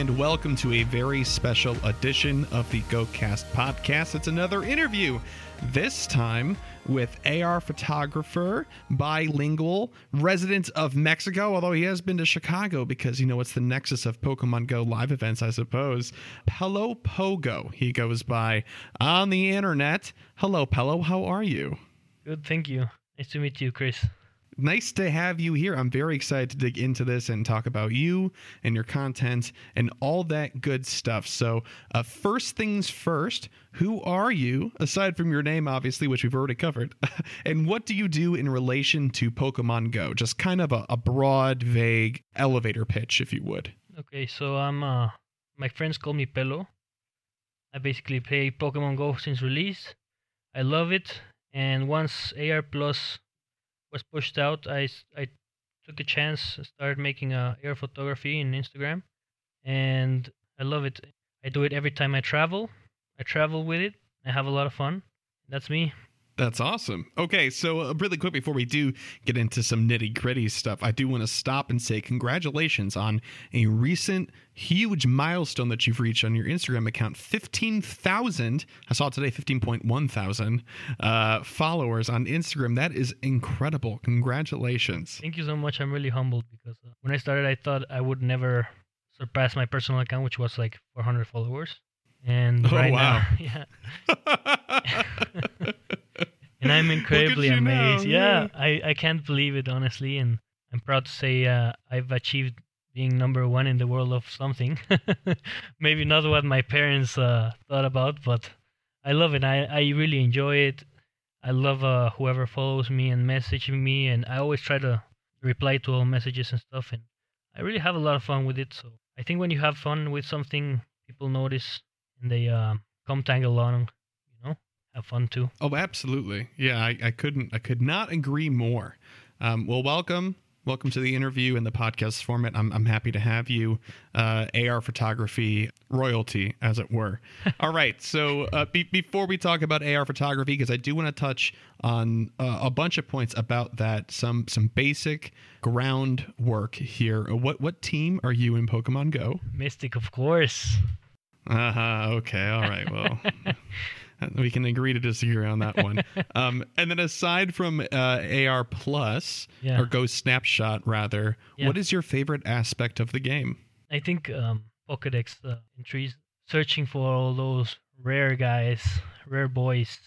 and welcome to a very special edition of the GoCast podcast. It's another interview, this time with AR photographer, bilingual, resident of Mexico, although he has been to Chicago because, you know, it's the nexus of Pokemon Go live events, I suppose. Pelo Pogo, he goes by on the internet. Hello, Pelo, how are you? Good, thank you. Nice to meet you, Chris nice to have you here. I'm very excited to dig into this and talk about you and your content and all that good stuff. So, uh, first things first, who are you, aside from your name, obviously, which we've already covered? and what do you do in relation to Pokemon Go? Just kind of a, a broad, vague elevator pitch, if you would. Okay, so I'm, uh, my friends call me Pelo. I basically play Pokemon Go since release. I love it. And once AR Plus was pushed out, I, I took a chance, started making uh, AR photography in Instagram, and I love it. I do it every time I travel. I travel with it. I have a lot of fun. That's me. That's awesome. Okay, so uh, really quick before we do get into some nitty gritty stuff, I do want to stop and say congratulations on a recent huge milestone that you've reached on your Instagram account 15,000. I saw today, 15.1 thousand uh, followers on Instagram. That is incredible. Congratulations. Thank you so much. I'm really humbled because uh, when I started, I thought I would never surpass my personal account, which was like 400 followers. And oh, right wow. now, yeah. and I'm incredibly amazed. Yeah, I, I can't believe it honestly, and I'm proud to say uh, I've achieved being number one in the world of something. Maybe not what my parents uh, thought about, but I love it. I I really enjoy it. I love uh, whoever follows me and messaging me, and I always try to reply to all messages and stuff. And I really have a lot of fun with it. So I think when you have fun with something, people notice and they uh, come tag along have fun too. Oh, absolutely. Yeah, I, I couldn't, I could not agree more. Um, well, welcome. Welcome to the interview and the podcast format. I'm, I'm happy to have you, uh, AR photography royalty, as it were. All right. So uh, be, before we talk about AR photography, because I do want to touch on uh, a bunch of points about that, some some basic groundwork here. What what team are you in Pokemon Go? Mystic, of course. Uh huh. Okay. All right. Well. we can agree to disagree on that one. um, and then aside from uh, AR Plus yeah. or Go Snapshot, rather, yeah. what is your favorite aspect of the game? I think um, Pokedex uh, entries, searching for all those rare guys, rare boys,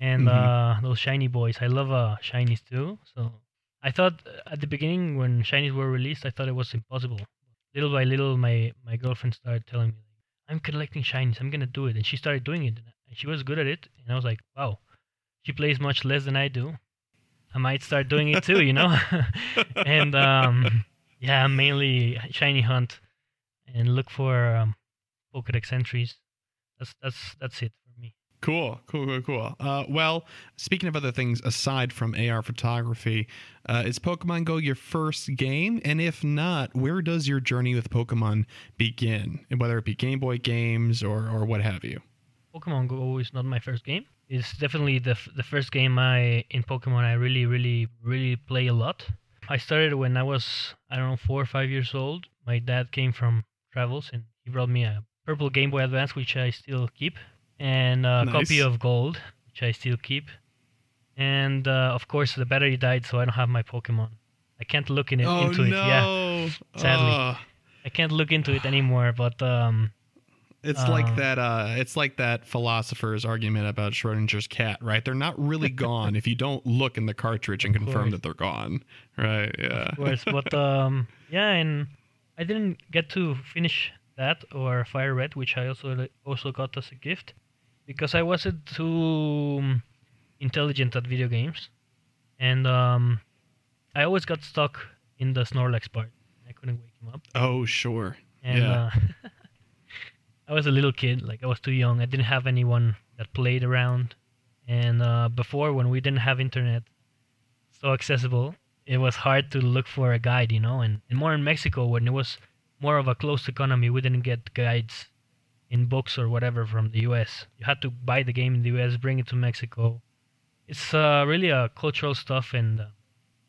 and mm-hmm. uh, those shiny boys. I love uh, shinies too. So I thought at the beginning when shinies were released, I thought it was impossible. Little by little, my my girlfriend started telling me, "I'm collecting shinies. I'm gonna do it," and she started doing it and she was good at it. And I was like, wow, she plays much less than I do. I might start doing it too, you know. and um, yeah, mainly shiny hunt and look for um, Pokedex entries. That's that's that's it for me. Cool, cool, cool, cool. Uh, well, speaking of other things aside from AR photography, uh, is Pokemon Go your first game? And if not, where does your journey with Pokemon begin? Whether it be Game Boy games or or what have you. Pokemon Go is not my first game. It's definitely the f- the first game I in Pokemon I really really really play a lot. I started when I was I don't know four or five years old. My dad came from travels and he brought me a purple Game Boy Advance which I still keep and a nice. copy of Gold which I still keep. And uh, of course the battery died so I don't have my Pokemon. I can't look in it, oh, into no. it. Yeah, sadly, uh. I can't look into it anymore. But um, it's uh, like that. Uh, it's like that philosopher's argument about Schrodinger's cat, right? They're not really gone if you don't look in the cartridge and confirm course. that they're gone, right? Yeah. Of course, but um, yeah, and I didn't get to finish that or Fire Red, which I also also got as a gift because I wasn't too um, intelligent at video games, and um, I always got stuck in the Snorlax part. I couldn't wake him up. Oh, sure. And, yeah. Uh, I was a little kid, like I was too young. I didn't have anyone that played around. And uh, before, when we didn't have internet so accessible, it was hard to look for a guide, you know. And, and more in Mexico, when it was more of a closed economy, we didn't get guides in books or whatever from the U.S. You had to buy the game in the U.S., bring it to Mexico. It's uh, really a cultural stuff, and uh,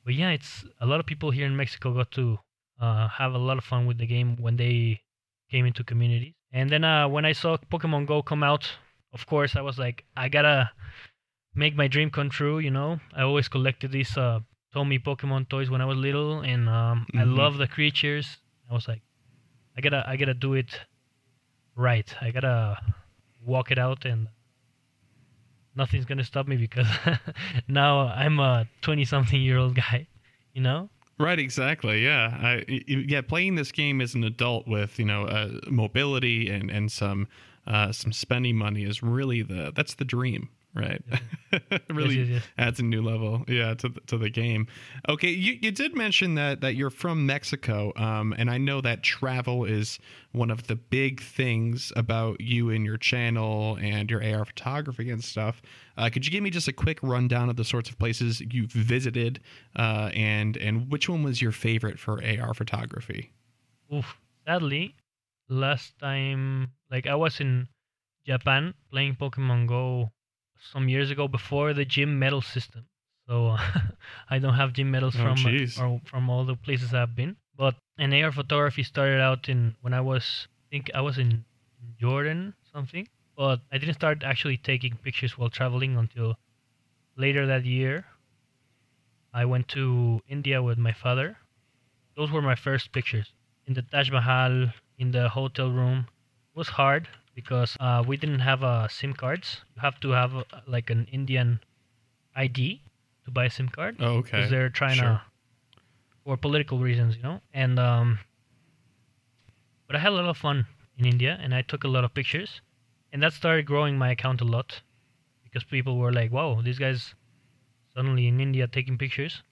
but yeah, it's a lot of people here in Mexico got to uh, have a lot of fun with the game when they came into communities. And then uh, when I saw Pokemon Go come out, of course I was like, I gotta make my dream come true. You know, I always collected these uh, Tomy Pokemon toys when I was little, and um, mm-hmm. I love the creatures. I was like, I gotta, I gotta do it right. I gotta walk it out, and nothing's gonna stop me because now I'm a 20-something year old guy. You know. Right, exactly. Yeah, I, yeah. Playing this game as an adult with you know uh, mobility and and some uh, some spending money is really the that's the dream right yeah. really yes, yes, yes. adds a new level yeah to the, to the game okay you, you did mention that that you're from mexico um, and i know that travel is one of the big things about you and your channel and your ar photography and stuff uh, could you give me just a quick rundown of the sorts of places you've visited uh, and and which one was your favorite for ar photography Oof. sadly last time like i was in japan playing pokemon go some years ago before the gym medal system. So I don't have gym medals oh, from uh, or from all the places I've been. But an AR photography started out in when I was I think I was in Jordan something. But I didn't start actually taking pictures while traveling until later that year. I went to India with my father. Those were my first pictures in the Taj Mahal, in the hotel room. It was hard because uh, we didn't have uh, SIM cards. You have to have uh, like an Indian ID to buy a SIM card. Oh, okay. Because they're trying sure. to, for political reasons, you know. And um, but I had a lot of fun in India, and I took a lot of pictures, and that started growing my account a lot, because people were like, "Wow, these guys suddenly in India taking pictures."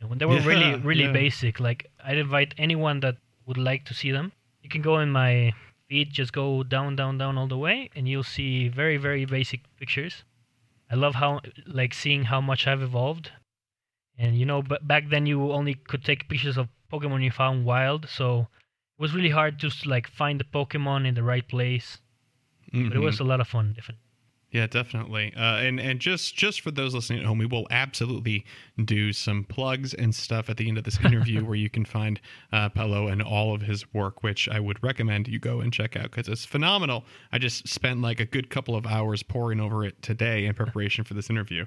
And when they were yeah, really, really yeah. basic, like I'd invite anyone that would like to see them. You can go in my feed, just go down, down, down all the way, and you'll see very, very basic pictures. I love how, like, seeing how much I've evolved. And you know, but back then you only could take pictures of Pokemon you found wild, so it was really hard to like find the Pokemon in the right place. Mm-hmm. But it was mm-hmm. a lot of fun, definitely. Yeah, definitely. Uh, and and just just for those listening at home, we will absolutely do some plugs and stuff at the end of this interview where you can find uh, Pelo and all of his work, which I would recommend you go and check out because it's phenomenal. I just spent like a good couple of hours poring over it today in preparation for this interview.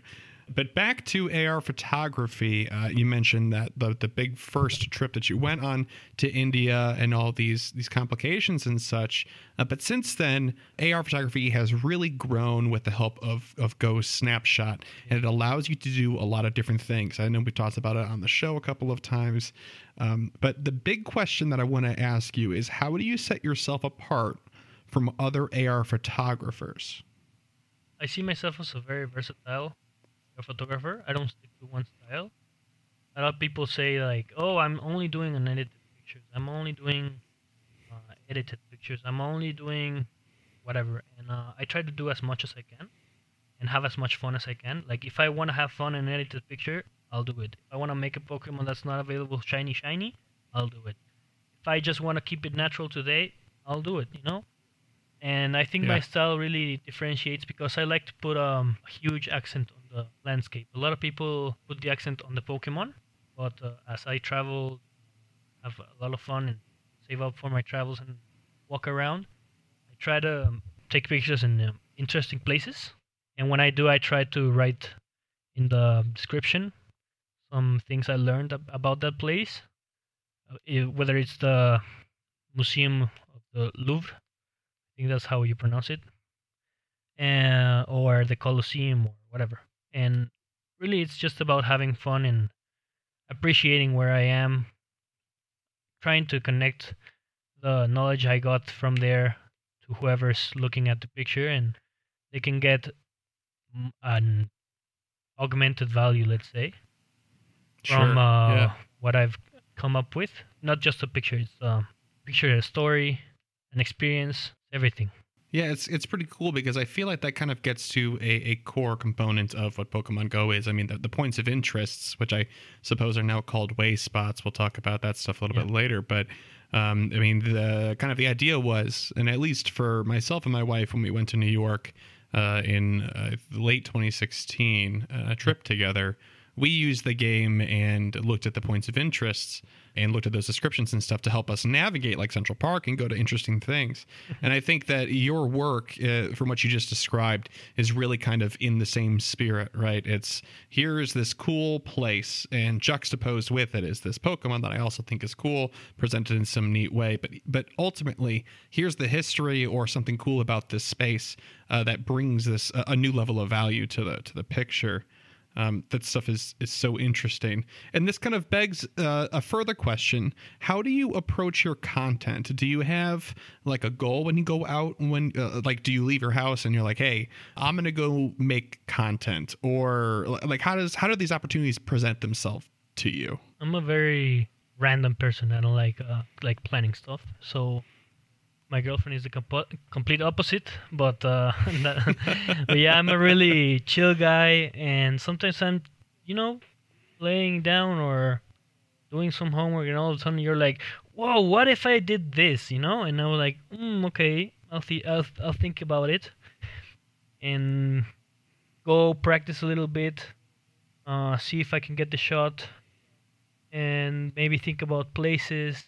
But back to AR photography, uh, you mentioned that the the big first trip that you went on to India and all these these complications and such. Uh, but since then, AR photography has really grown with the help of of Go Snapshot, and it allows you to do a lot of different things. I know we talked about it on the show a couple of times. Um, but the big question that I want to ask you is, how do you set yourself apart from other AR photographers? I see myself as a very versatile a photographer. I don't stick to one style. A lot of people say like, "Oh, I'm only doing unedited pictures. I'm only doing uh, edited pictures. I'm only doing whatever." And uh, I try to do as much as I can and have as much fun as I can. Like if I want to have fun and an edited picture, I'll do it. If I want to make a Pokemon that's not available shiny shiny, I'll do it. If I just want to keep it natural today, I'll do it. You know and I think yeah. my style really differentiates because I like to put um, a huge accent on the landscape. A lot of people put the accent on the Pokemon, but uh, as I travel, have a lot of fun and save up for my travels and walk around, I try to um, take pictures in um, interesting places. And when I do, I try to write in the description some things I learned ab- about that place, uh, whether it's the Museum of the Louvre I think that's how you pronounce it, and or the Colosseum or whatever. And really, it's just about having fun and appreciating where I am, trying to connect the knowledge I got from there to whoever's looking at the picture, and they can get an augmented value, let's say, sure. from uh, yeah. what I've come up with. Not just a picture; it's a picture, a story, an experience, everything. Yeah, it's it's pretty cool because I feel like that kind of gets to a, a core component of what Pokemon Go is. I mean, the, the points of interests, which I suppose are now called way spots. We'll talk about that stuff a little yeah. bit later. But um, I mean, the kind of the idea was, and at least for myself and my wife, when we went to New York uh, in uh, late 2016, uh, a trip together, we used the game and looked at the points of interests and looked at those descriptions and stuff to help us navigate like Central Park and go to interesting things. and I think that your work, uh, from what you just described, is really kind of in the same spirit, right? It's here's this cool place, and juxtaposed with it is this Pokemon that I also think is cool, presented in some neat way. But but ultimately, here's the history or something cool about this space uh, that brings this a new level of value to the to the picture. Um, that stuff is is so interesting, and this kind of begs uh, a further question: How do you approach your content? Do you have like a goal when you go out? When uh, like, do you leave your house and you're like, "Hey, I'm gonna go make content," or like, how does how do these opportunities present themselves to you? I'm a very random person. I don't like uh, like planning stuff, so my girlfriend is the compo- complete opposite but, uh, but yeah i'm a really chill guy and sometimes i'm you know laying down or doing some homework and all of a sudden you're like whoa what if i did this? You know and i was like mm, okay I'll, th- I'll, I'll think about it and go practice a little bit uh, see if i can get the shot and maybe think about places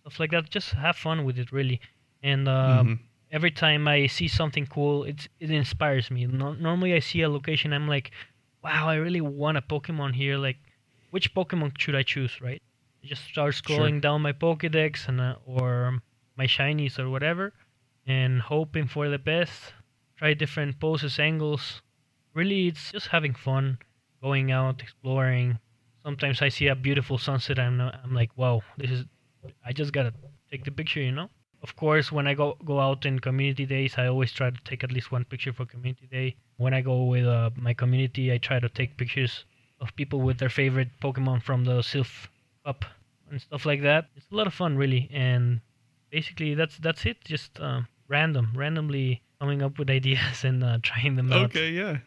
stuff like that. Just have fun with it really and uh, mm-hmm. every time I see something cool, it it inspires me. No, normally, I see a location, I'm like, wow, I really want a Pokemon here. Like, which Pokemon should I choose? Right? I just start scrolling sure. down my Pokédex and uh, or my shinies or whatever, and hoping for the best. Try different poses, angles. Really, it's just having fun, going out, exploring. Sometimes I see a beautiful sunset, and I'm, I'm like, wow, this is. I just gotta take the picture, you know of course, when I go go out in community days, I always try to take at least one picture for community day. When I go with uh, my community, I try to take pictures of people with their favorite Pokemon from the Silph Cup and stuff like that. It's a lot of fun, really, and basically that's that's it. Just uh, random, randomly coming up with ideas and uh, trying them out. Okay, yeah.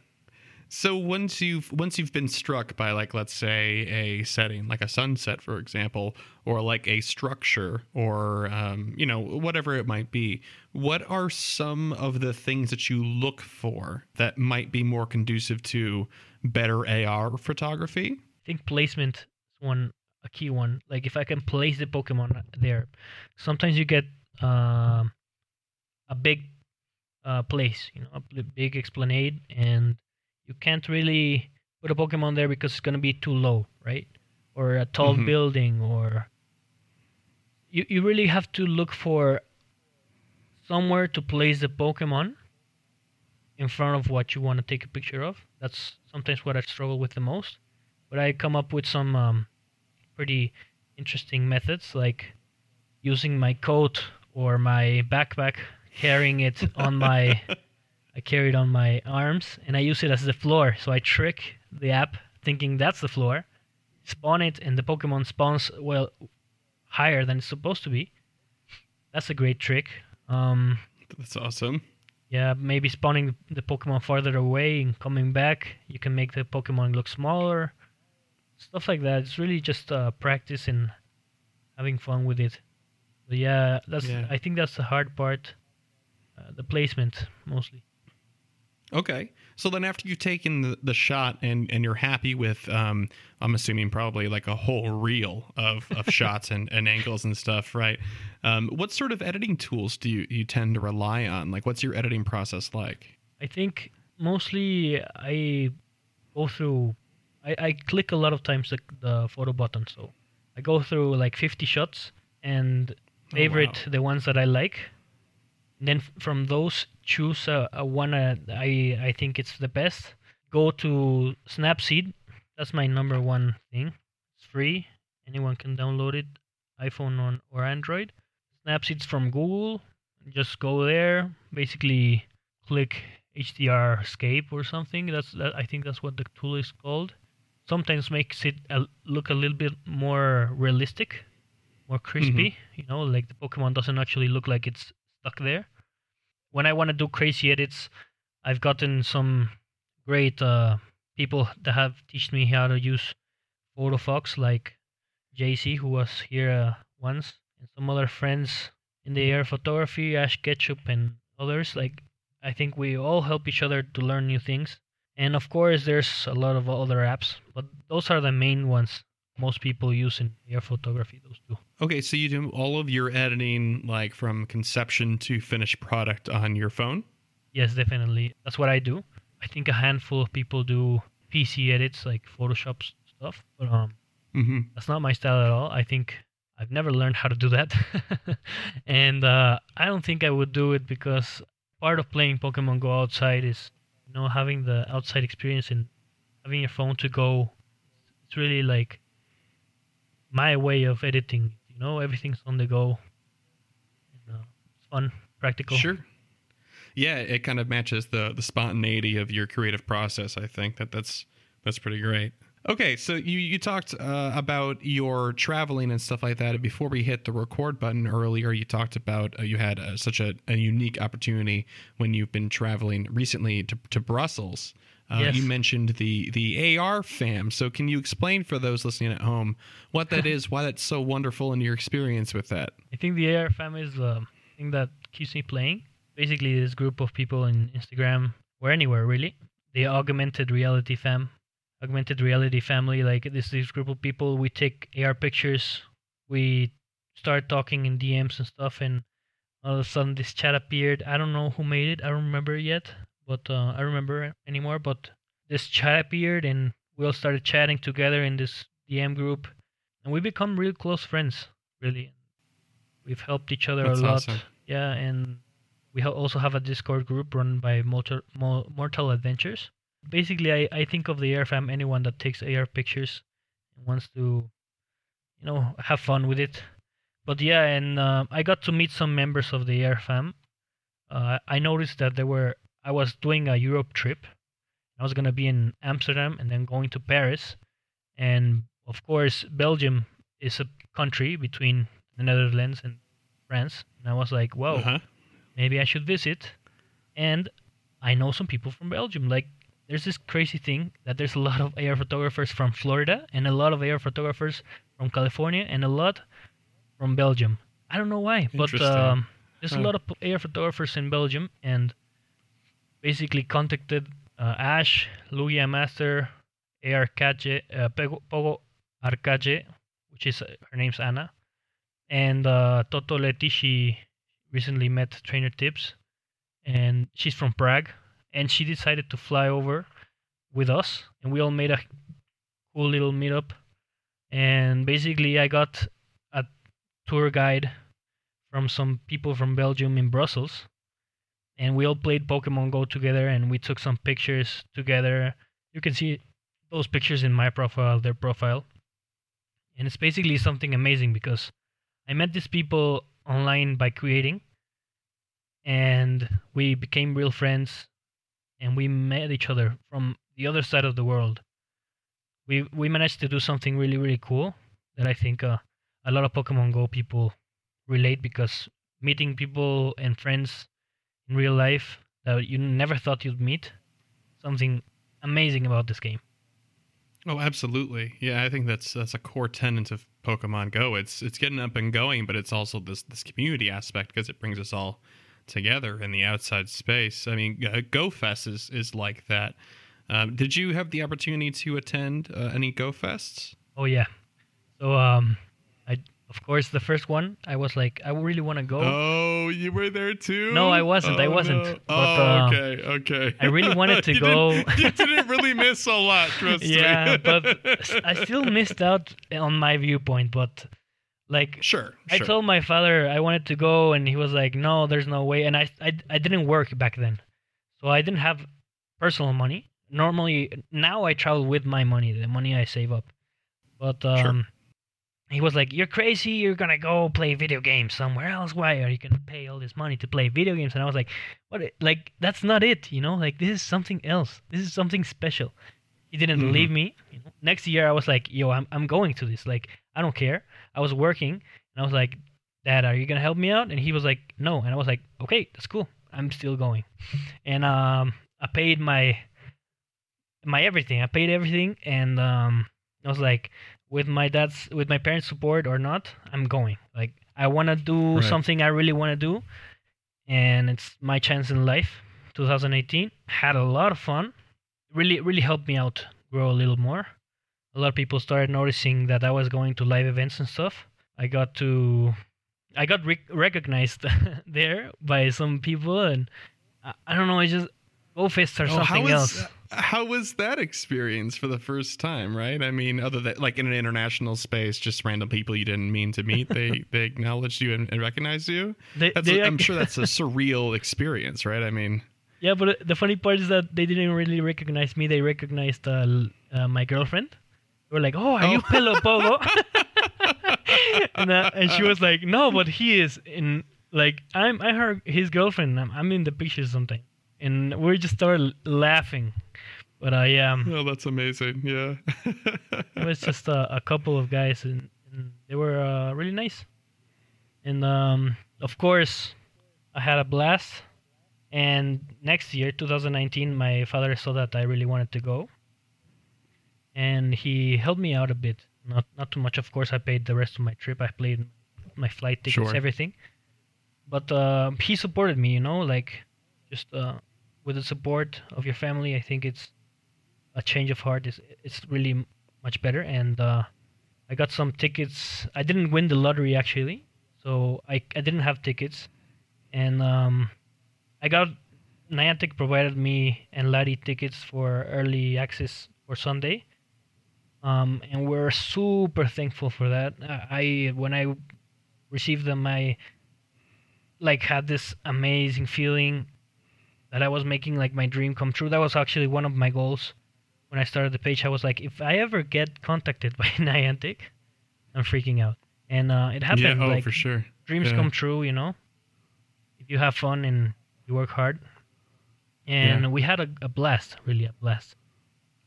So once you've once you've been struck by like let's say a setting like a sunset for example or like a structure or um, you know whatever it might be what are some of the things that you look for that might be more conducive to better AR photography? I think placement is one a key one. Like if I can place the Pokemon there, sometimes you get uh, a big uh, place, you know, a big esplanade and you can't really put a Pokemon there because it's gonna be too low, right? Or a tall mm-hmm. building, or you you really have to look for somewhere to place the Pokemon in front of what you want to take a picture of. That's sometimes what I struggle with the most. But I come up with some um, pretty interesting methods, like using my coat or my backpack, carrying it on my I carry it on my arms and I use it as the floor. So I trick the app thinking that's the floor, spawn it, and the Pokemon spawns well higher than it's supposed to be. That's a great trick. Um, that's awesome. Yeah, maybe spawning the Pokemon farther away and coming back, you can make the Pokemon look smaller. Stuff like that. It's really just uh, practice and having fun with it. But yeah, that's. Yeah. I think that's the hard part. Uh, the placement mostly. Okay. So then after you've taken the, the shot and, and you're happy with, um, I'm assuming probably like a whole reel of, of shots and, and angles and stuff, right? Um, what sort of editing tools do you, you tend to rely on? Like, what's your editing process like? I think mostly I go through, I, I click a lot of times the, the photo button. So I go through like 50 shots and favorite oh, wow. the ones that I like and then from those choose a, a one uh, I I think it's the best. Go to Snapseed. That's my number one thing. It's free. Anyone can download it, iPhone on or Android. Snapseed's from Google. Just go there. Basically, click HDR Scape or something. That's that, I think that's what the tool is called. Sometimes makes it a, look a little bit more realistic, more crispy. Mm-hmm. You know, like the Pokemon doesn't actually look like it's stuck there when I want to do crazy edits, I've gotten some great uh, people that have taught me how to use PhotoFox, like JC, who was here uh, once, and some other friends in the AR photography, Ash Ketchup, and others. Like, I think we all help each other to learn new things. And of course, there's a lot of other apps, but those are the main ones most people use in AR photography. Those two. Okay, so you do all of your editing, like from conception to finished product, on your phone. Yes, definitely. That's what I do. I think a handful of people do PC edits, like Photoshop stuff, but um, mm-hmm. that's not my style at all. I think I've never learned how to do that, and uh, I don't think I would do it because part of playing Pokemon Go outside is, you know, having the outside experience and having your phone to go. It's really like my way of editing. You know, everything's on the go. And, uh, it's fun, practical. Sure. Yeah, it kind of matches the the spontaneity of your creative process. I think that that's that's pretty great. Okay, so you you talked uh, about your traveling and stuff like that. Before we hit the record button earlier, you talked about uh, you had uh, such a, a, unique opportunity when you've been traveling recently to, to Brussels. Uh, yes. You mentioned the the AR fam. So can you explain for those listening at home what that is, why that's so wonderful, and your experience with that? I think the AR fam is the thing that keeps me playing. Basically, this group of people in Instagram or anywhere really. The augmented reality fam augmented reality family. Like this this group of people, we take AR pictures, we start talking in DMs and stuff, and all of a sudden this chat appeared. I don't know who made it. I don't remember yet, but uh, I remember anymore. But this chat appeared, and we all started chatting together in this DM group, and we become real close friends. Really, we've helped each other That's a lot. Awesome. Yeah, and we also have a Discord group run by Mortal, Mortal Adventures basically I, I think of the AR fam anyone that takes AR pictures and wants to you know have fun with it. But yeah, and uh, I got to meet some members of the AR Uh, I noticed that there were I was doing a Europe trip. I was gonna be in Amsterdam and then going to Paris, and of course Belgium is a country between the Netherlands and France. And I was like, whoa, uh-huh. maybe I should visit. And I know some people from Belgium, like there's this crazy thing that there's a lot of AR photographers from Florida and a lot of AR photographers from California and a lot from Belgium. I don't know why, but um, there's huh. a lot of AR photographers in Belgium and basically contacted uh, Ash, Lugia Master, AR Kaje, uh, Pogo Arcage, which is uh, her name's Anna, and uh, Toto Letici recently met Trainer Tips, and she's from Prague, and she decided to fly over with us, and we all made a cool little meetup. And basically, I got a tour guide from some people from Belgium in Brussels, and we all played Pokemon Go together, and we took some pictures together. You can see those pictures in my profile, their profile, and it's basically something amazing because I met these people online by creating, and we became real friends and we met each other from the other side of the world. We we managed to do something really really cool that I think uh, a lot of Pokemon Go people relate because meeting people and friends in real life that you never thought you'd meet something amazing about this game. Oh, absolutely. Yeah, I think that's that's a core tenet of Pokemon Go. It's it's getting up and going, but it's also this this community aspect because it brings us all together in the outside space. I mean, uh, GoFest is, is like that. Um, did you have the opportunity to attend uh, any GoFests? Oh yeah. So um, I of course the first one I was like I really want to go. Oh, you were there too? No, I wasn't. Oh, I wasn't. No. But, oh, uh, okay, okay. I really wanted to you go. Didn't, you didn't really miss a lot, trust yeah, me. Yeah, but I still missed out on my viewpoint. But like, sure, I sure. told my father I wanted to go, and he was like, "No, there's no way." And I, I, I didn't work back then, so I didn't have personal money. Normally, now I travel with my money, the money I save up. But um, sure. He was like, "You're crazy. You're gonna go play video games somewhere else. Why are you gonna pay all this money to play video games?" And I was like, "What? Like, that's not it. You know, like this is something else. This is something special." He didn't mm-hmm. believe me. You know? Next year, I was like, "Yo, I'm I'm going to this. Like, I don't care." I was working and I was like, Dad, are you gonna help me out? And he was like, No. And I was like, Okay, that's cool. I'm still going. And um, I paid my my everything. I paid everything, and um, I was like, with my dad's, with my parents' support or not, I'm going. Like, I want to do right. something I really want to do, and it's my chance in life. 2018 had a lot of fun, really really helped me out grow a little more. A lot of people started noticing that I was going to live events and stuff. I got to I got re- recognized there by some people, and I, I don't know. I just go or oh, something else. How was that experience for the first time? Right? I mean, other than like in an international space, just random people you didn't mean to meet, they they acknowledged you and, and recognized you. They, they, I'm sure that's a surreal experience, right? I mean, yeah, but the funny part is that they didn't really recognize me. They recognized uh, uh, my girlfriend. They were like, "Oh, are oh. you Pelo Pogo?" and, uh, and she was like, "No, but he is." in like, I'm I heard his girlfriend. I'm, I'm in the picture something, and we just started laughing. But I um. Oh, that's amazing! Yeah. it was just a, a couple of guys, and, and they were uh, really nice. And um, of course, I had a blast. And next year, 2019, my father saw that I really wanted to go, and he helped me out a bit not not too much, of course. I paid the rest of my trip. I paid my flight tickets, sure. everything. But uh, he supported me, you know, like just uh, with the support of your family. I think it's a change of heart. It's it's really much better. And uh, I got some tickets. I didn't win the lottery actually, so I I didn't have tickets, and um, I got Niantic provided me and Laddie tickets for early access for Sunday um, and we're super thankful for that. I when I received them, I like had this amazing feeling that I was making like my dream come true. That was actually one of my goals when I started the page. I was like, if I ever get contacted by Niantic, I'm freaking out, and uh, it happened. Yeah, oh, like, for sure. Dreams yeah. come true, you know. If you have fun and you work hard, and yeah. we had a, a blast, really a blast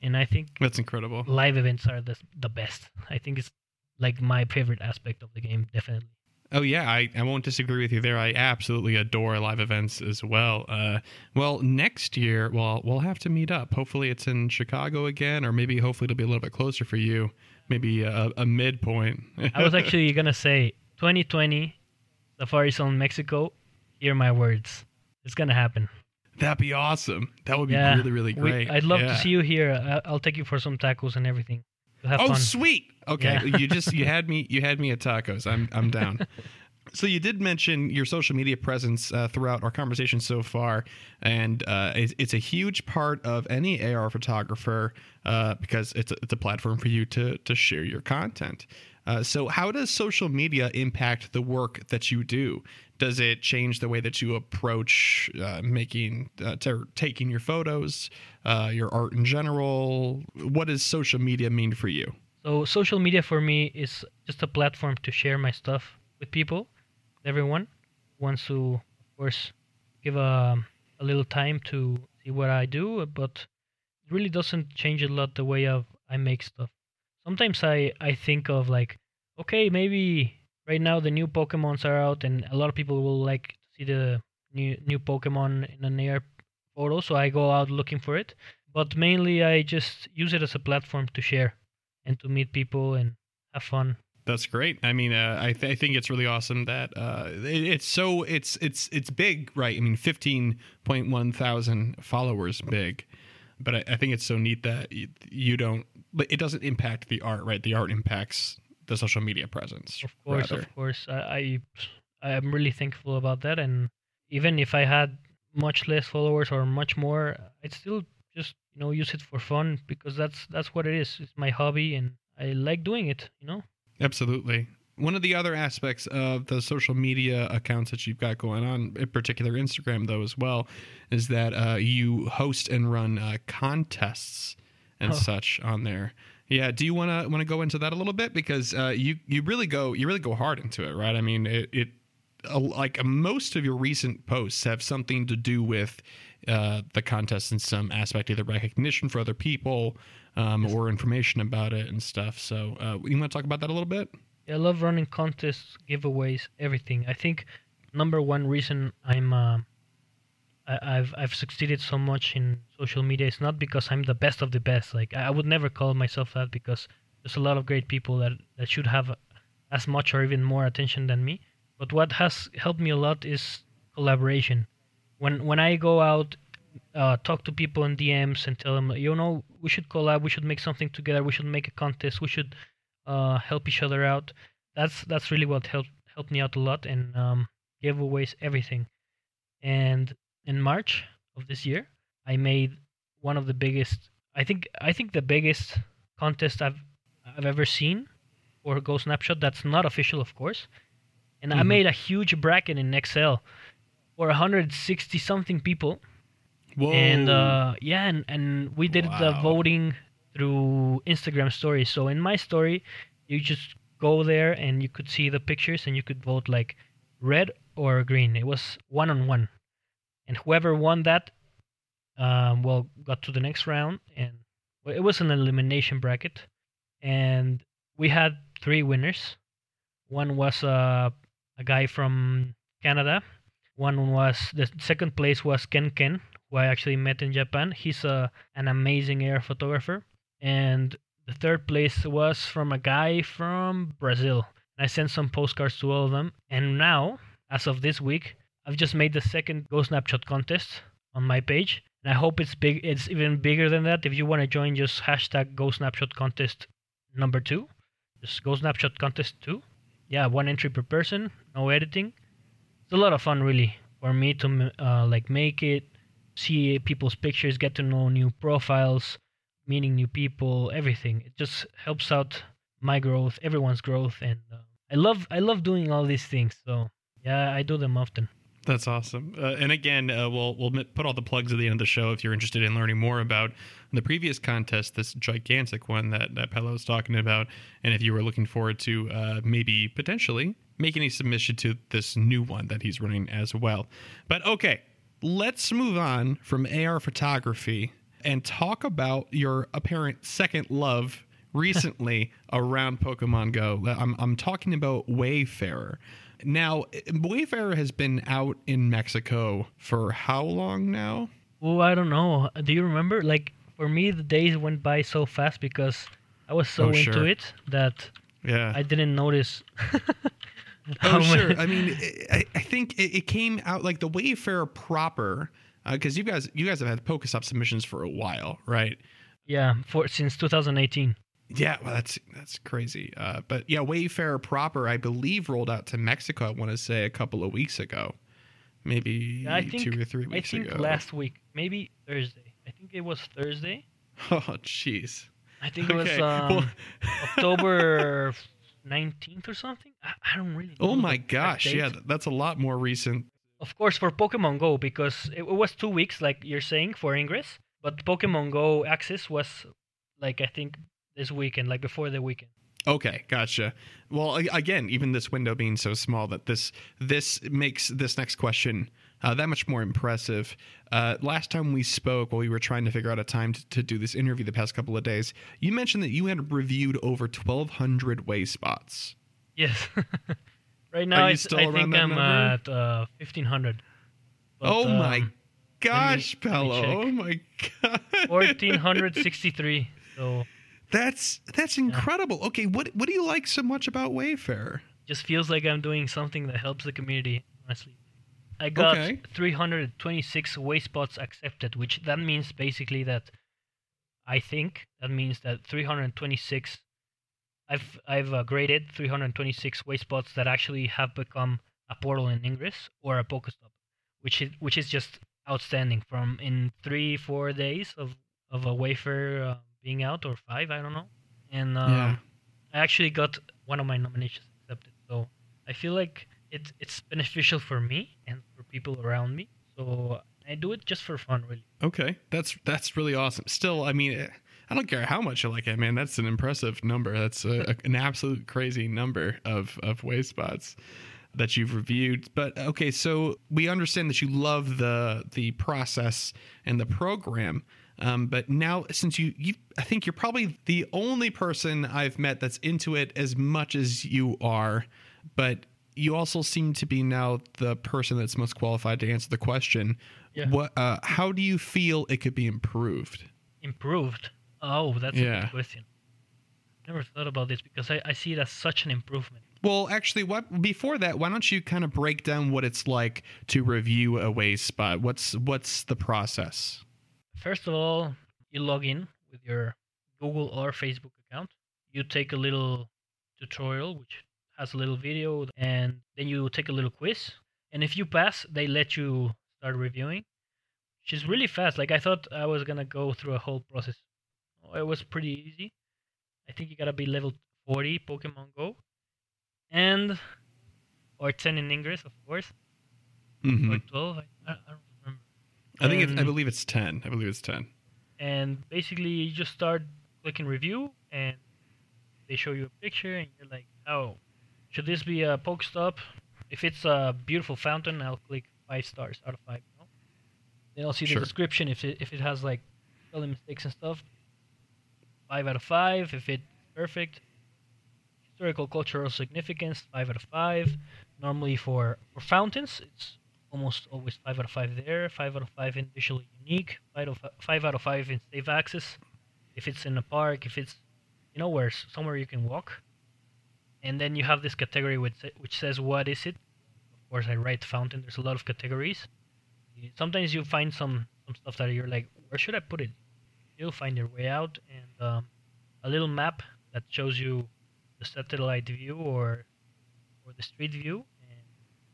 and I think that's incredible. Live events are the the best. I think it's like my favorite aspect of the game, definitely. Oh yeah, I, I won't disagree with you there. I absolutely adore live events as well. Uh, well, next year, well, we'll have to meet up. Hopefully, it's in Chicago again, or maybe hopefully it'll be a little bit closer for you. Maybe a, a midpoint. I was actually gonna say 2020 Safari Zone Mexico. Hear my words. It's gonna happen. That'd be awesome. That would be yeah, really, really great. We, I'd love yeah. to see you here. I'll take you for some tacos and everything. Oh, fun. sweet. Okay, yeah. you just you had me you had me at tacos. I'm I'm down. so you did mention your social media presence uh, throughout our conversation so far, and uh, it's, it's, a huge part of any AR photographer uh, because it's a, it's a platform for you to to share your content. Uh, so, how does social media impact the work that you do? Does it change the way that you approach uh, making, uh, taking your photos, uh, your art in general? What does social media mean for you? So, social media for me is just a platform to share my stuff with people, everyone wants to, of course, give a, a little time to see what I do, but it really doesn't change a lot the way of I make stuff sometimes I I think of like, okay, maybe right now the new Pokemons are out, and a lot of people will like to see the new new Pokemon in an AR photo, so I go out looking for it. But mainly, I just use it as a platform to share and to meet people and have fun. That's great. I mean, uh, I, th- I think it's really awesome that uh, it, it's so it's it's it's big, right? I mean, fifteen point one thousand followers, big but I, I, think it's so neat that you, you don't but it doesn't impact the art right? The art impacts the social media presence of course rather. of course. I, I i'm really thankful about that. And even if i had much less followers or much more i'd still just you know use it for fun because that's that's what it is. It's my hobby and i like doing it you know? Absolutely. One of the other aspects of the social media accounts that you've got going on, in particular Instagram, though, as well, is that uh, you host and run uh, contests and oh. such on there. Yeah, do you want to want to go into that a little bit because uh, you you really go you really go hard into it, right? I mean, it, it like most of your recent posts have something to do with uh, the contest in some aspect, either recognition for other people um, or information about it and stuff. So, uh, you want to talk about that a little bit? I love running contests, giveaways, everything. I think number one reason I'm uh, I, have I've succeeded so much in social media is not because I'm the best of the best. Like I would never call myself that because there's a lot of great people that that should have as much or even more attention than me. But what has helped me a lot is collaboration. When when I go out uh, talk to people in DMs and tell them, you know, we should collab, we should make something together, we should make a contest, we should uh, help each other out. That's that's really what helped helped me out a lot and um, giveaways, everything. And in March of this year, I made one of the biggest. I think I think the biggest contest I've I've ever seen for Go Snapshot. That's not official, of course. And mm-hmm. I made a huge bracket in Excel for 160 something people. Whoa. And uh, yeah, and, and we did wow. the voting through Instagram stories. So in my story, you just go there and you could see the pictures and you could vote like red or green. It was one on one, and whoever won that, um, well, got to the next round, and it was an elimination bracket, and we had three winners. One was uh, a guy from Canada. One was the second place was Ken Ken, who I actually met in Japan. He's a uh, an amazing AR photographer, and the third place was from a guy from Brazil. I sent some postcards to all of them. And now, as of this week, I've just made the second Go Snapshot contest on my page. And I hope it's big it's even bigger than that. If you want to join, just hashtag Go Snapshot contest number two. Just Go Snapshot contest two. Yeah, one entry per person, no editing. It's a lot of fun really for me to uh, like make it, see people's pictures, get to know new profiles, meeting new people, everything. It just helps out my growth, everyone's growth, and uh, I love I love doing all these things. So yeah, I do them often. That's awesome. Uh, and again, uh, we'll we'll put all the plugs at the end of the show if you're interested in learning more about the previous contest, this gigantic one that that Pelo was talking about, and if you were looking forward to uh, maybe potentially making a submission to this new one that he's running as well. But okay, let's move on from AR photography and talk about your apparent second love recently around Pokemon Go. I'm, I'm talking about Wayfarer. Now, Wayfarer has been out in Mexico for how long now? Oh, I don't know. Do you remember? Like, for me, the days went by so fast because I was so oh, into sure. it that yeah. I didn't notice. oh, sure. I mean, I, I think it, it came out like the Wayfarer proper because uh, you guys you guys have had Pokestop submissions for a while, right? Yeah, for since 2018. Yeah, well, that's that's crazy. Uh, but yeah, Wayfarer proper, I believe, rolled out to Mexico. I want to say a couple of weeks ago, maybe yeah, think, two or three weeks ago. I think ago. last week, maybe Thursday. I think it was Thursday. Oh, jeez. I think okay. it was um, well, October 19th or something. I, I don't really. oh my gosh! Yeah, that's a lot more recent of course for Pokemon Go because it, was two weeks, like you're saying, for Ingress. But Pokemon Go access was like I think this weekend, like before the weekend. Okay, gotcha. Well, again, even this window being so small that this this makes this next question uh, that much more impressive. Uh, last time we spoke, while we were trying to figure out a time to, to, do this interview the past couple of days, you mentioned that you had reviewed over 1,200 way spots. Yes. Right now, I think I'm at uh, 1500. But, oh um, my gosh, Pelo! Oh my god. 1463. So that's that's incredible. Yeah. Okay, what what do you like so much about Wayfarer? Just feels like I'm doing something that helps the community. Honestly, I got okay. 326 way spots accepted, which that means basically that I think that means that 326 I've I've uh, graded 326 way spots that actually have become a portal in Ingress or a Pokestop, which is which is just outstanding. From in three four days of of a Wayfarer uh, being out or five, I don't know, and um, yeah. I actually got one of my nominations accepted. So I feel like it's it's beneficial for me and for people around me. So I do it just for fun, really. Okay, that's that's really awesome. Still, I mean, I don't care how much you like it, man. That's an impressive number. That's a, an absolute crazy number of of way spots that you've reviewed. But okay, so we understand that you love the the process and the program. Um, but now, since you, you, I think you're probably the only person I've met that's into it as much as you are. But you also seem to be now the person that's most qualified to answer the question. Yeah. What? Uh, how do you feel it could be improved? Improved. Oh, that's yeah. a good question. never thought about this because I, I see it as such an improvement. Well, actually, what before that, why don't you kind of break down what it's like to review a way spot? What's what's the process? First of all, you log in with your Google or Facebook account. You take a little tutorial which has a little video and then you take a little quiz. And if you pass, they let you start reviewing, which is really fast. Like I thought I was going to go through a whole process. It was pretty easy. I think you got to be level 40 Pokemon Go and or 10 in Ingress, of course. Mm-hmm. Or 12, I, I. I think it's, I um, believe it's 10. I believe it's 10. And basically, you just start clicking review, and they show you a picture, and you're like, oh, should this be a Pokestop? If it's a beautiful fountain, I'll click five stars out of five. You know? Then I'll see the Sure. description. If it if it has like spelling mistakes and stuff, five out of five. If it's perfect, historical cultural significance, five out of five. Normally for for fountains, it's almost always five out of five there. Five out of five in visually unique. Five out of five out of five in safe access. If it's in a park, if it's you know where somewhere you can walk. And then you have this category which which says what is it. Of course, I write fountain. There's a lot of categories. Sometimes you find some some stuff that you're like, where should I put it? You'll find your way out, and um, a little map that shows you the satellite view or or the street view,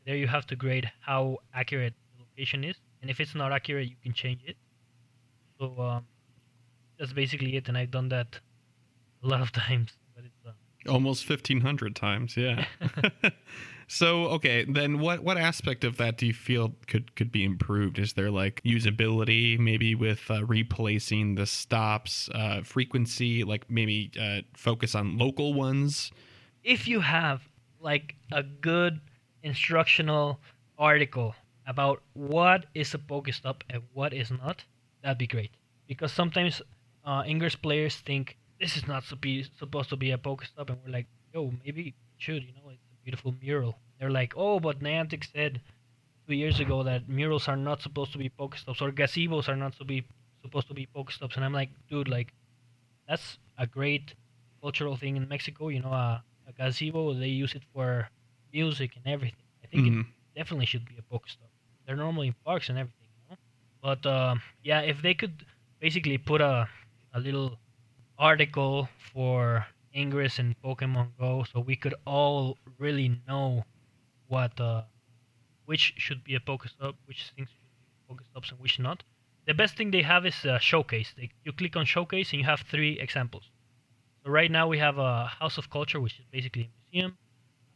there you have to grade how accurate the location is. And if it's not accurate, you can change it. So um, that's basically it, and I've done that a lot of times. But it's uh, Almost 1500 times, yeah. so, okay, then what what aspect of that do you feel could could be improved? Is there like usability maybe with uh, replacing the stops, uh, frequency, like maybe uh, focus on local ones? if you have like a good instructional article about what is a Pokestop and what is not, that'd be great. Because sometimes uh, Ingress players think this is not supposed to be a Pokestop, and we're like, yo, maybe it should, you know, it's a beautiful mural. They're like, oh, but Niantic said two years ago that murals are not supposed to be Pokestops or gazebos are not to be supposed to be Pokestops, and I'm like, dude, like, that's a great cultural thing in Mexico. You know, a, a gazebo they use it for music and everything. I think Mhm. it definitely should be a Pokestop. They're normally in parks and everything, you know. But um, yeah, if they could basically put a a little article for Ingress and Pokemon Go, so we could all really know what uh, which should be a Pokestop, which things should be Pokestops, and which not. The best thing they have is a showcase. They, you click on showcase and you have three examples. So right now we have a House of Culture, which is basically a museum,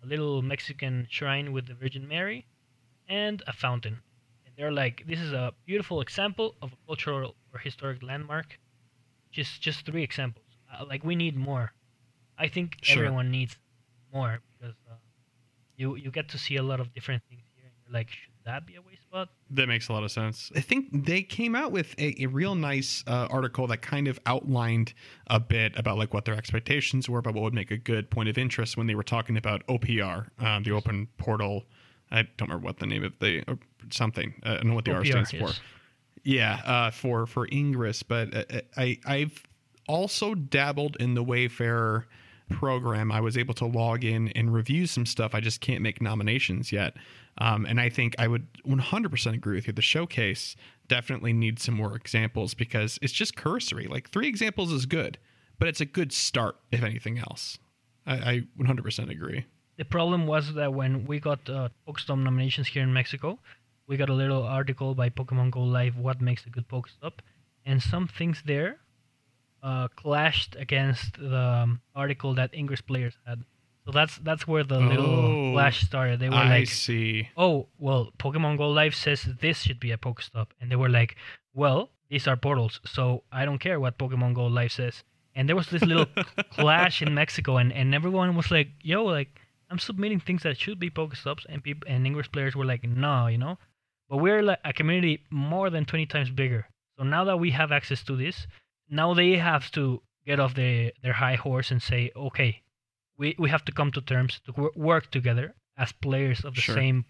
a little Mexican shrine with the Virgin Mary, and a fountain. And they're like, this is a beautiful example of a cultural or historic landmark. Just just three examples. Uh, like we need more. I think Sure. everyone needs more because uh, you you get to see a lot of different things here, and you're like, should that be a way spot? That makes a lot of sense. I think they came out with a, a real nice uh, article that kind of outlined a bit about like what their expectations were about what would make a good point of interest when they were talking about OPR, um, the Open Portal. I don't remember what the name of the or something. Uh, I don't know what the R OPR, stands for. Yeah, uh, for for Ingress, but uh, I I've also dabbled in the Wayfarer program. I was able to log in and review some stuff. I just can't make nominations yet. Um, and I think I would 100% agree with you. The showcase definitely needs some more examples because it's just cursory. Like three examples is good, but it's a good start if anything else. I, I 100% agree. The problem was that when we got uh, Pokestop nominations here in Mexico, we got a little article by Pokemon Go Live, what makes a good Pokestop, and some things there uh, clashed against the um, article that Ingress players had. So that's that's where the Oh, little clash started. They were I like, see. "Oh, well, Pokemon Go Live says this should be a Pokestop," and they were like, "Well, these are portals, so I don't care what Pokemon Go Live says." And there was this little clash in Mexico, and, and everyone was like, "Yo, like I'm submitting things that should be Pokestops," and people and Ingress players were like, "No, you know." But we're like a community more than 20 times bigger. So now that we have access to this, now they have to get off the, their high horse and say, "Okay, we we have to come to terms to work together as players of the Sure. same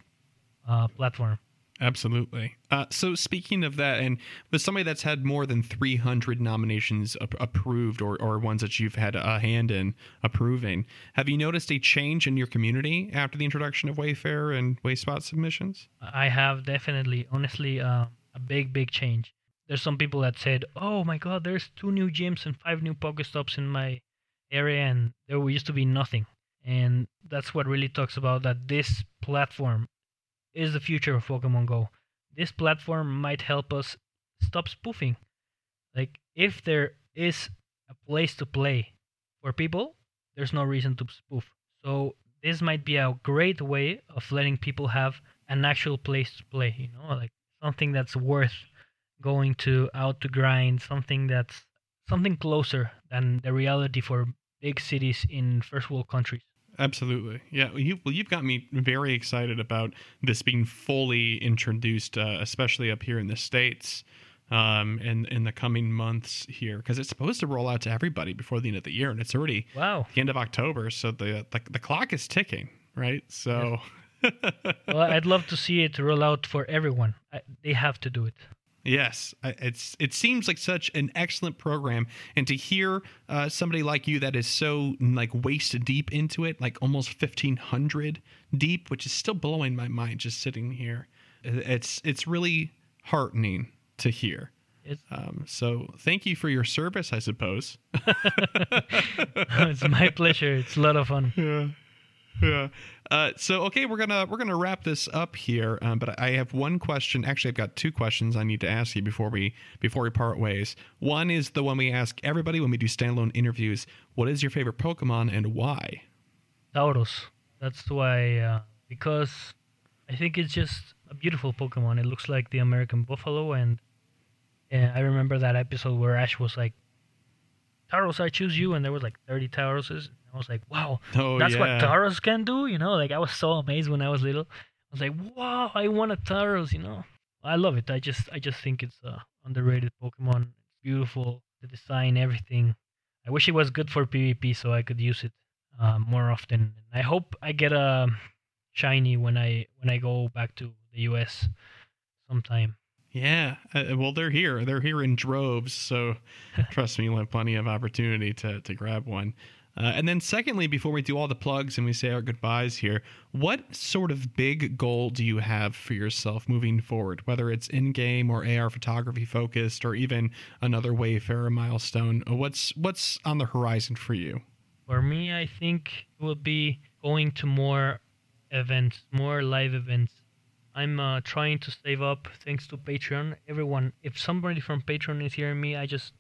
uh, platform." Absolutely. Uh, so speaking of that, and with somebody that's had more than 300 nominations ap- approved, or, or ones that you've had a hand in approving, have you noticed a change in your community after the introduction of Wayfarer and Wayspot submissions? I have definitely, honestly, uh, a big, big change. There's some people that said, "Oh my God, there's two new gyms and five new Pokestops in my area, and there used to be nothing." And that's what really talks about that this platform is the future of Pokemon Go. This platform might help us stop spoofing. Like, if there is a place to play for people, there's no reason to spoof. So, this might be a great way of letting people have an actual place to play, you know, like something that's worth going to out to grind, something that's something closer than the reality for big cities in first world countries. Absolutely. Yeah. You, well, you've got me very excited about this being fully introduced, uh, especially up here in the States um, in, in the coming months here, because it's supposed to roll out to everybody before the end of the year. And it's already wow. the end of October. So the, the, the clock is ticking, right? So. well, I'd love to see it roll out for everyone. I, they have to do it. Yes, it's it seems like such an excellent program, and to hear uh, somebody like you that is so like waist deep into it, like almost fifteen hundred deep, which is still blowing my mind just sitting here. It's it's really heartening to hear. Um, so thank you for your service, I suppose. it's my pleasure. It's a lot of fun. Yeah yeah. Uh, so okay, we're gonna we're gonna wrap this up here. Um, but I have one question. Actually, I've got two questions I need to ask you before we before we part ways. One is the one we ask everybody when we do standalone interviews. What is your favorite Pokemon and why? Tauros. That's why. Uh, because I think it's just a beautiful Pokemon. It looks like the American Buffalo, and yeah, I remember that episode where Ash was like, "Tauros, I choose you," and there was like 30 Tauroses. I was like, wow, oh, that's yeah. what Tauros can do, you know? Like I was so amazed when I was little. I was like, wow, I want a Tauros, you know? I love it. I just I just think it's a underrated Pokemon. It's beautiful, the design, everything. I wish it was good for PvP so I could use it uh, more often. I hope I get a shiny when I when I go back to the US sometime. Yeah, uh, well, they're here. They're here in droves, so trust me, you'll have plenty of opportunity to to grab one. Uh, and then, secondly, before we do all the plugs and we say our goodbyes here, what sort of big goal do you have for yourself moving forward, whether it's in game or AR photography focused, or even another Wayfarer milestone? Uh, what's what's on the horizon for you? For me, I think it will be going to more events, more live events. I'm uh, trying to save up thanks to Patreon. Everyone, if somebody from Patreon is hearing me, I just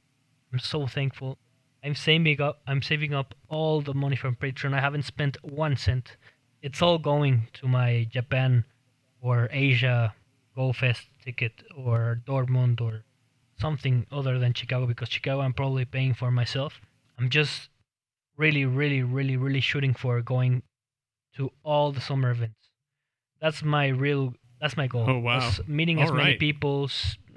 I'm so thankful I'm saving up. I'm saving up all the money from Patreon. I haven't spent one cent. It's all going to my Japan or Asia Go Fest ticket or Dortmund or something other than Chicago because Chicago I'm probably paying for myself. I'm just really, really, really, really shooting for going to all the summer events. That's my real. That's my goal. Oh wow! meeting all as right. many people,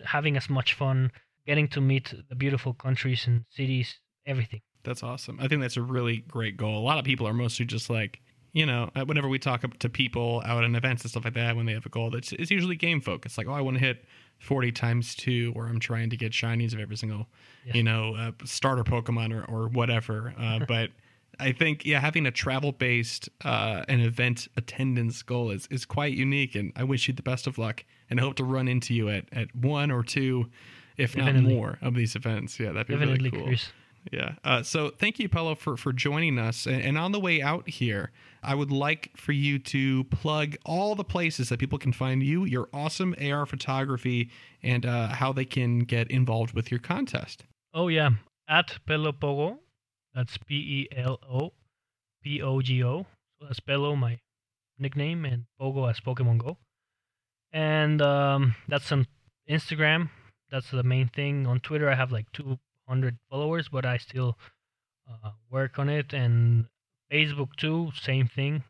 having as much fun, getting to meet the beautiful countries and cities everything. That's awesome. I think that's a really great goal. A lot of people are mostly just like, you know, whenever we talk to people out in events and stuff like that, when they have a goal, that's it's usually game focused. Like, oh, I want to hit 40 times two, or I'm trying to get shinies of every single, yeah. you know, uh, starter Pokemon or, or whatever. Uh, but I think, yeah, having a travel based uh, an event attendance goal is, is quite unique. And I wish you the best of luck and I hope to run into you at, at one or two, if Definitely. not more, of these events. Yeah, that'd be Definitely, really cool. Yeah. Uh, so thank you, Pelo, for, for joining us. And, and, on the way out here, I would like for you to plug all the places that people can find you, your awesome AR photography, and uh, how they can get involved with your contest. Oh, yeah. At Pelo Pogo. That's P E L O P O G O. So that's Pelo, my nickname, and Pogo as Pokemon Go. And um, that's on Instagram. That's the main thing. On Twitter, I have like two 100 followers, but I still uh, work on it. And Facebook too, same thing,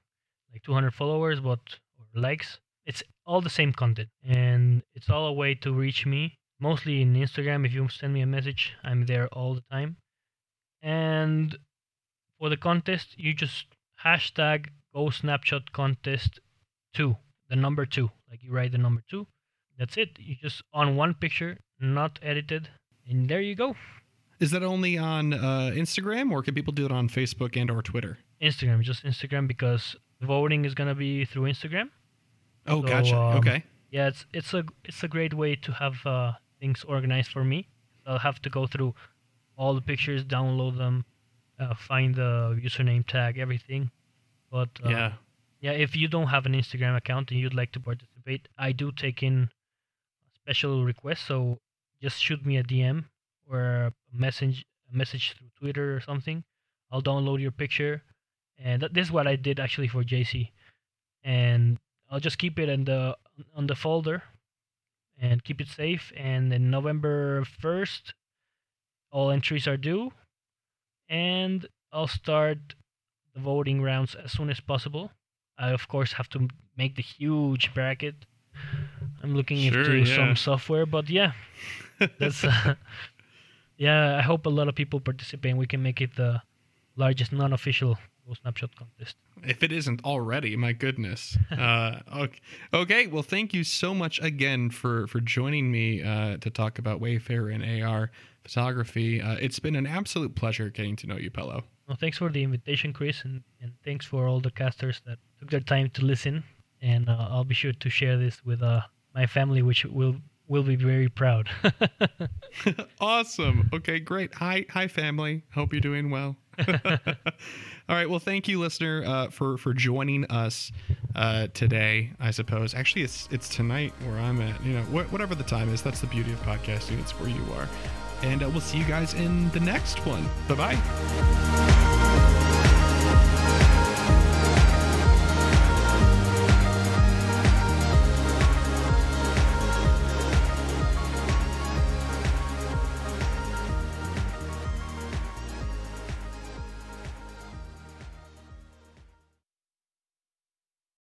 like 200 followers, but or likes. It's all the same content, and it's all a way to reach me. Mostly in Instagram. If you send me a message, I'm there all the time. And for the contest, you just hashtag Go Snapshot Contest two, the number two. Like you write the number two, that's it. You just on one picture, not edited, and there you go. Is that only on uh, Instagram, or can people do it on Facebook and or Twitter? Instagram, just Instagram, because voting is gonna be through Instagram. Oh, so, gotcha. Um, okay. Yeah, it's it's a it's a great way to have uh, things organized for me. I'll have to go through all the pictures, download them, uh, find the username tag, everything. But uh, yeah, yeah. If you don't have an Instagram account and you'd like to participate, I do take in special requests. So just shoot me a DM or a message, a message through Twitter or something. I'll download your picture, and this is what I did actually for JC, and I'll just keep it in the on the folder and keep it safe. And then November first, all entries are due, and I'll start the voting rounds as soon as possible. I of course have to make the huge bracket. I'm looking sure, into yeah. some software, but yeah, that's uh, yeah. I hope a lot of people participate. and We can make it the largest non-official snapshot contest. If it isn't already, my goodness. uh, okay. okay, well, thank you so much again for for joining me uh, to talk about Wayfarer and AR photography. Uh, it's been an absolute pleasure getting to know you, Pelo. Well, thanks for the invitation, Chris, and, and thanks for all the casters that took their time to listen. And uh, I'll be sure to share this with uh, my family, which will will be very proud. awesome. Okay, great. Hi, hi, family. Hope you're doing well. All right. Well, thank you, listener, uh, for for joining us uh, today. I suppose actually it's it's tonight where I'm at. You know, wh- whatever the time is. That's the beauty of podcasting. It's where you are. And uh, we'll see you guys in the next one. Bye bye.